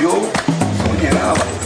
yo soñaba.